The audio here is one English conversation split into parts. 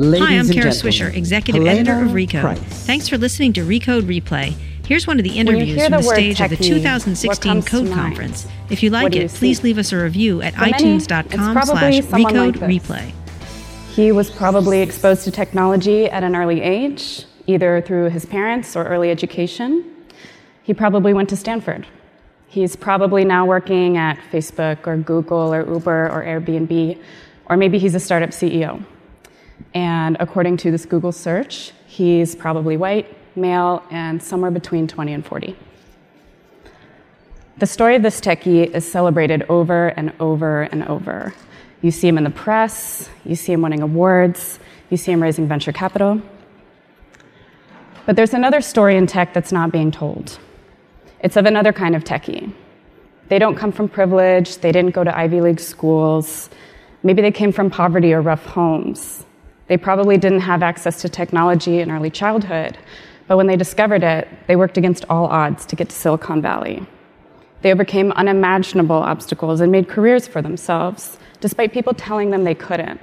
Ladies Hi, I'm Kara Swisher, executive Helena editor of Recode. Price. Thanks for listening to Recode Replay. Here's one of the interviews hear from the the word stage of the 2016 Code? Conference. If you like you it, please leave us a review at itunes.com slash someone like Recode. Replay. He was probably exposed to technology at an early age, either through his parents or early education. He probably went to Stanford. He's probably now working at Facebook or Google or Uber or Airbnb, or maybe he's a startup CEO. And according to this Google search, he's probably white, male, and somewhere between 20 and 40. The story of this techie is celebrated over and over and over. You see him in the press, you see him winning awards, you see him raising venture capital. But there's another story in tech that's not being told. It's of another kind of techie. They don't come from privilege, they didn't go to Ivy League schools, maybe they came from poverty or rough homes. They probably didn't have access to technology in early childhood, but when they discovered it, they worked against all odds to get to Silicon Valley. They overcame unimaginable obstacles and made careers for themselves, despite people telling them they couldn't.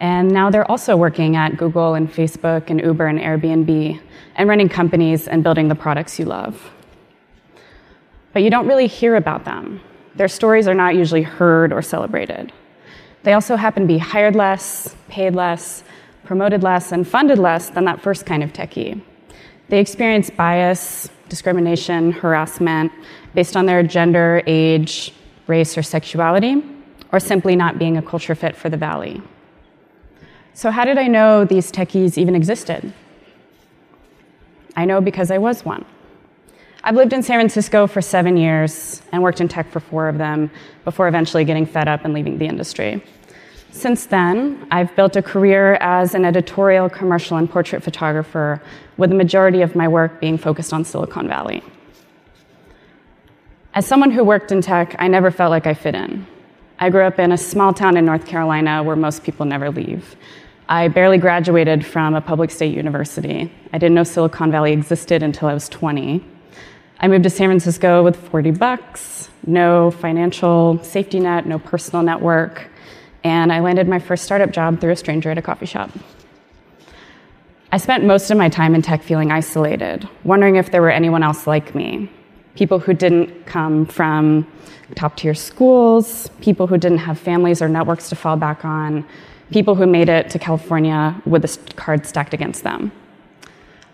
And now they're also working at Google and Facebook and Uber and Airbnb and running companies and building the products you love. But you don't really hear about them. Their stories are not usually heard or celebrated. They also happen to be hired less, paid less, promoted less, and funded less than that first kind of techie. They experience bias, discrimination, harassment based on their gender, age, race, or sexuality, or simply not being a culture fit for the Valley. So, how did I know these techies even existed? I know because I was one. I've lived in San Francisco for seven years and worked in tech for four of them before eventually getting fed up and leaving the industry. Since then, I've built a career as an editorial, commercial, and portrait photographer, with the majority of my work being focused on Silicon Valley. As someone who worked in tech, I never felt like I fit in. I grew up in a small town in North Carolina where most people never leave. I barely graduated from a public state university. I didn't know Silicon Valley existed until I was 20. I moved to San Francisco with 40 bucks, no financial safety net, no personal network, and I landed my first startup job through a stranger at a coffee shop. I spent most of my time in tech feeling isolated, wondering if there were anyone else like me. People who didn't come from top tier schools, people who didn't have families or networks to fall back on, people who made it to California with the cards stacked against them.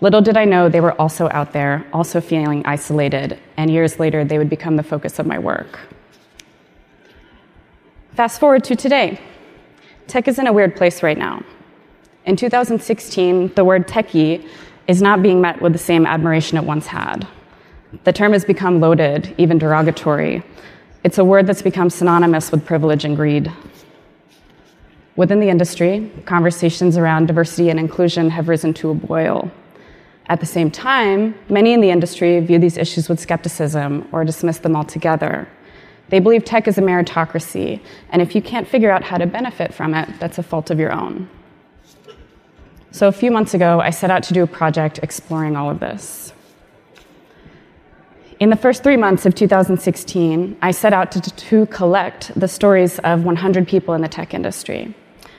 Little did I know they were also out there, also feeling isolated, and years later they would become the focus of my work. Fast forward to today. Tech is in a weird place right now. In 2016, the word techie is not being met with the same admiration it once had. The term has become loaded, even derogatory. It's a word that's become synonymous with privilege and greed. Within the industry, conversations around diversity and inclusion have risen to a boil. At the same time, many in the industry view these issues with skepticism or dismiss them altogether. They believe tech is a meritocracy, and if you can't figure out how to benefit from it, that's a fault of your own. So, a few months ago, I set out to do a project exploring all of this. In the first three months of 2016, I set out to, to, collect the stories of 100 people in the tech industry.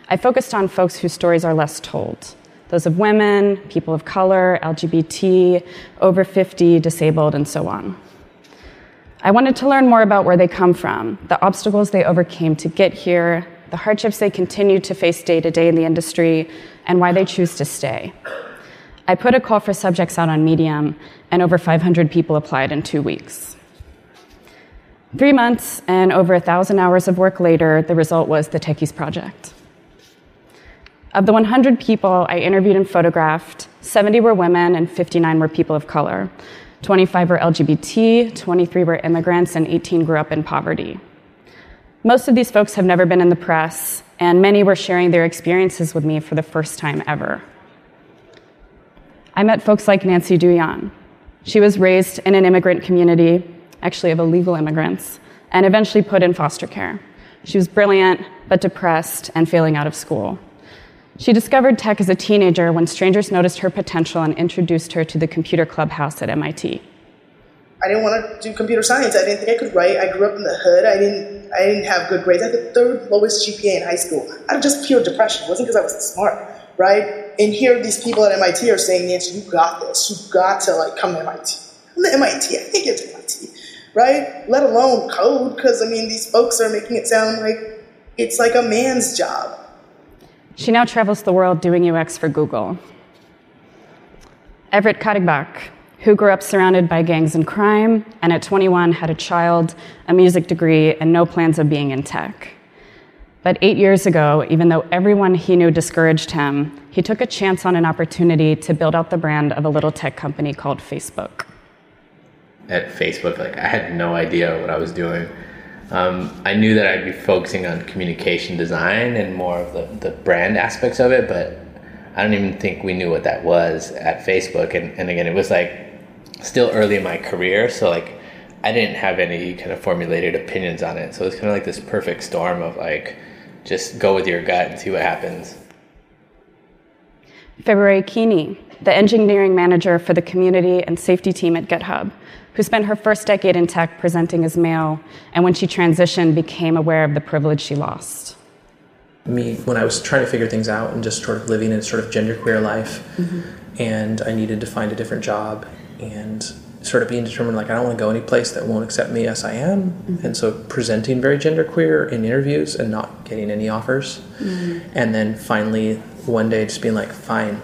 I focused on folks whose stories are less told those of women, people of color, LGBT, over 50, disabled, and so on. I wanted to learn more about where they come from, the obstacles they overcame to get here, the hardships they continue to face day to day in the industry, and why they choose to stay. I put a call for subjects out on Medium, and over 500 people applied in two weeks. Three months and over a thousand hours of work later, the result was the Techies Project. Of the 100 people I interviewed and photographed, 70 were women and 59 were people of color. 25 were LGBT, 23 were immigrants, and 18 grew up in poverty. Most of these folks have never been in the press, and many were sharing their experiences with me for the first time ever. I met folks like Nancy Douyon. She was raised in an immigrant community, actually of illegal immigrants, and eventually put in foster care. She was brilliant, but depressed and failing out of school. She discovered tech as a teenager when strangers noticed her potential and introduced her to the computer clubhouse at MIT. I didn't want to do computer science. I didn't think I could write. I grew up in the hood. I didn't. I didn't have good grades. I had the third lowest GPA in high school. Out of just pure depression. It wasn't because I was smart. right? And here these people at MIT are saying, Nancy, you got this. You've got to like come to MIT. Come to MIT. I can't get to MIT, right? Let alone code, because I mean, these folks are making it sound like it's like a man's job. She now travels the world doing UX for Google. Everett Katigbak, who grew up surrounded by gangs and crime, and at 21 had a child, a music degree, and no plans of being in tech. But eight years ago, even though everyone he knew discouraged him, he took a chance on an opportunity to build out the brand of a little tech company called Facebook. At Facebook, like I had no idea what I was doing. Um, I knew that I'd be focusing on communication design and more of the, the brand aspects of it, but I don't even think we knew what that was at Facebook. And, and again, it was like still early in my career, so like I didn't have any kind of formulated opinions on it. So it's kind of like this perfect storm of like just go with your gut and see what happens. February Keeney, the engineering manager for the community and safety team at GitHub, who spent her first decade in tech presenting as male, and when she transitioned, became aware of the privilege she lost. Me, when I was trying to figure things out and just sort of living in sort of genderqueer life, mm-hmm. and I needed to find a different job, and sort of being determined like I don't want to go any place that won't accept me as I am, mm-hmm. and so presenting very genderqueer in interviews and not getting any offers, mm-hmm. and then finally one day just being like, fine,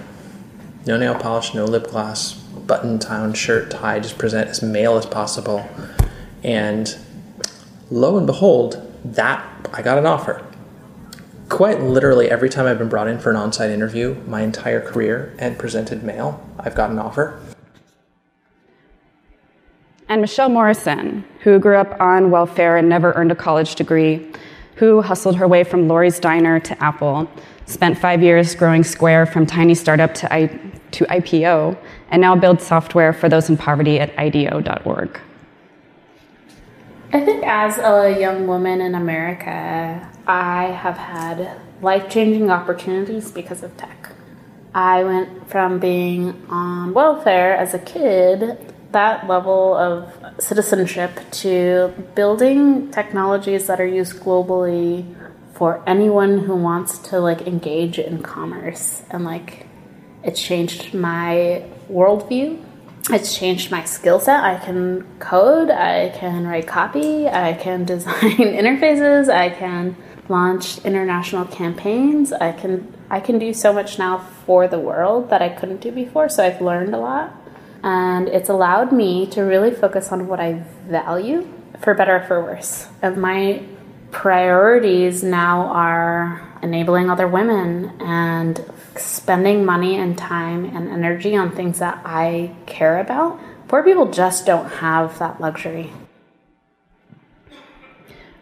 no nail polish, no lip gloss, button down shirt, tie, just present as male as possible, and lo and behold, that I got an offer. Quite literally, every time I've been brought in for an on site interview, my entire career, and presented male, I've got an offer. And Michelle Morrison, who grew up on welfare and never earned a college degree, who hustled her way from Lori's Diner to Apple, spent five years growing Square from tiny startup to, I, to IPO, and now builds software for those in poverty at IDEO.org. I think as a young woman in America, I have had life changing opportunities because of tech. I went from being on welfare as a kid that level of citizenship to building technologies that are used globally for anyone who wants to like engage in commerce. And like it's changed my worldview. It's changed my skill set. I can code. I can write copy. I can design interfaces. I can launch international campaigns. I can i can do so much now for the world that i couldn't do before. So i've learned a lot. And it's allowed me to really focus on what I value, for better or for worse. And my priorities now are enabling other women and spending money and time and energy on things that I care about. Poor people just don't have that luxury.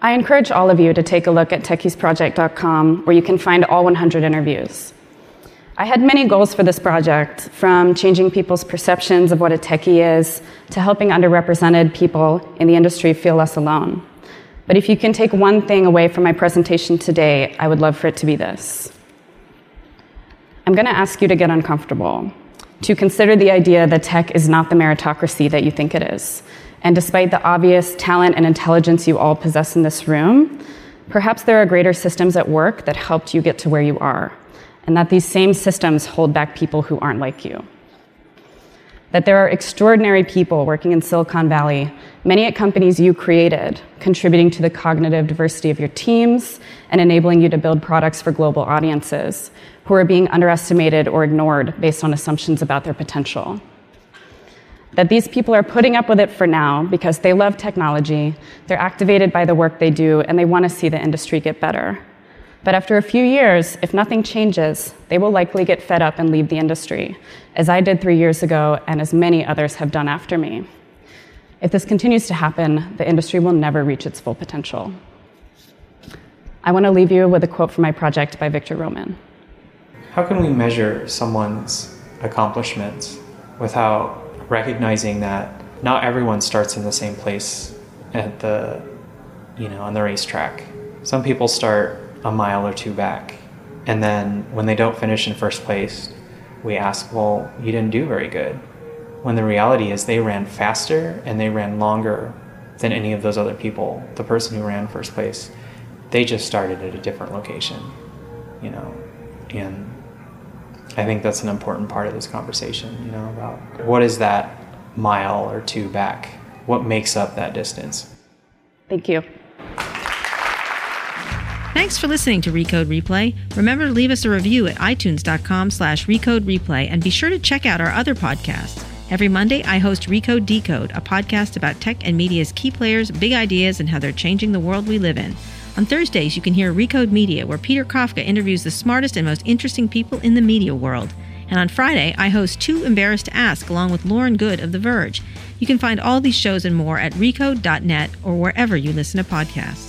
I encourage all of you to take a look at techiesproject.com where you can find all 100 interviews. I had many goals for this project, from changing people's perceptions of what a techie is to helping underrepresented people in the industry feel less alone. But if you can take one thing away from my presentation today, I would love for it to be this. I'm going to ask you to get uncomfortable, to consider the idea that tech is not the meritocracy that you think it is. And despite the obvious talent and intelligence you all possess in this room, perhaps there are greater systems at work that helped you get to where you are and that these same systems hold back people who aren't like you. That there are extraordinary people working in Silicon Valley, many at companies you created, contributing to the cognitive diversity of your teams and enabling you to build products for global audiences, who are being underestimated or ignored based on assumptions about their potential. That these people are putting up with it for now because they love technology, they're activated by the work they do, and they want to see the industry get better. But after a few years, if nothing changes, they will likely get fed up and leave the industry, as I did three years ago and as many others have done after me. If this continues to happen, the industry will never reach its full potential. I want to leave you with a quote from my project by Victor Roman. How can we measure someone's accomplishments without recognizing that not everyone starts in the same place at the, you know, on the racetrack? Some people start a mile or two back. And then when they don't finish in first place, we ask, well, you didn't do very good. When the reality is they ran faster and they ran longer than any of those other people. The person who ran first place, they just started at a different location, you know. And I think that's an important part of this conversation, you know, about what is that mile or two back? What makes up that distance? Thank you. Thanks for listening to Recode Replay. Remember to leave us a review at itunes.com slash recode replay and be sure to check out our other podcasts. Every Monday, I host Recode Decode, a podcast about tech and media's key players, big ideas, and how they're changing the world we live in. On Thursdays, you can hear Recode Media, where Peter Kafka interviews the smartest and most interesting people in the media world. And on Friday, I host Too Embarrassed to Ask along with Lauren Goode of The Verge. You can find all these shows and more at recode.net or wherever you listen to podcasts.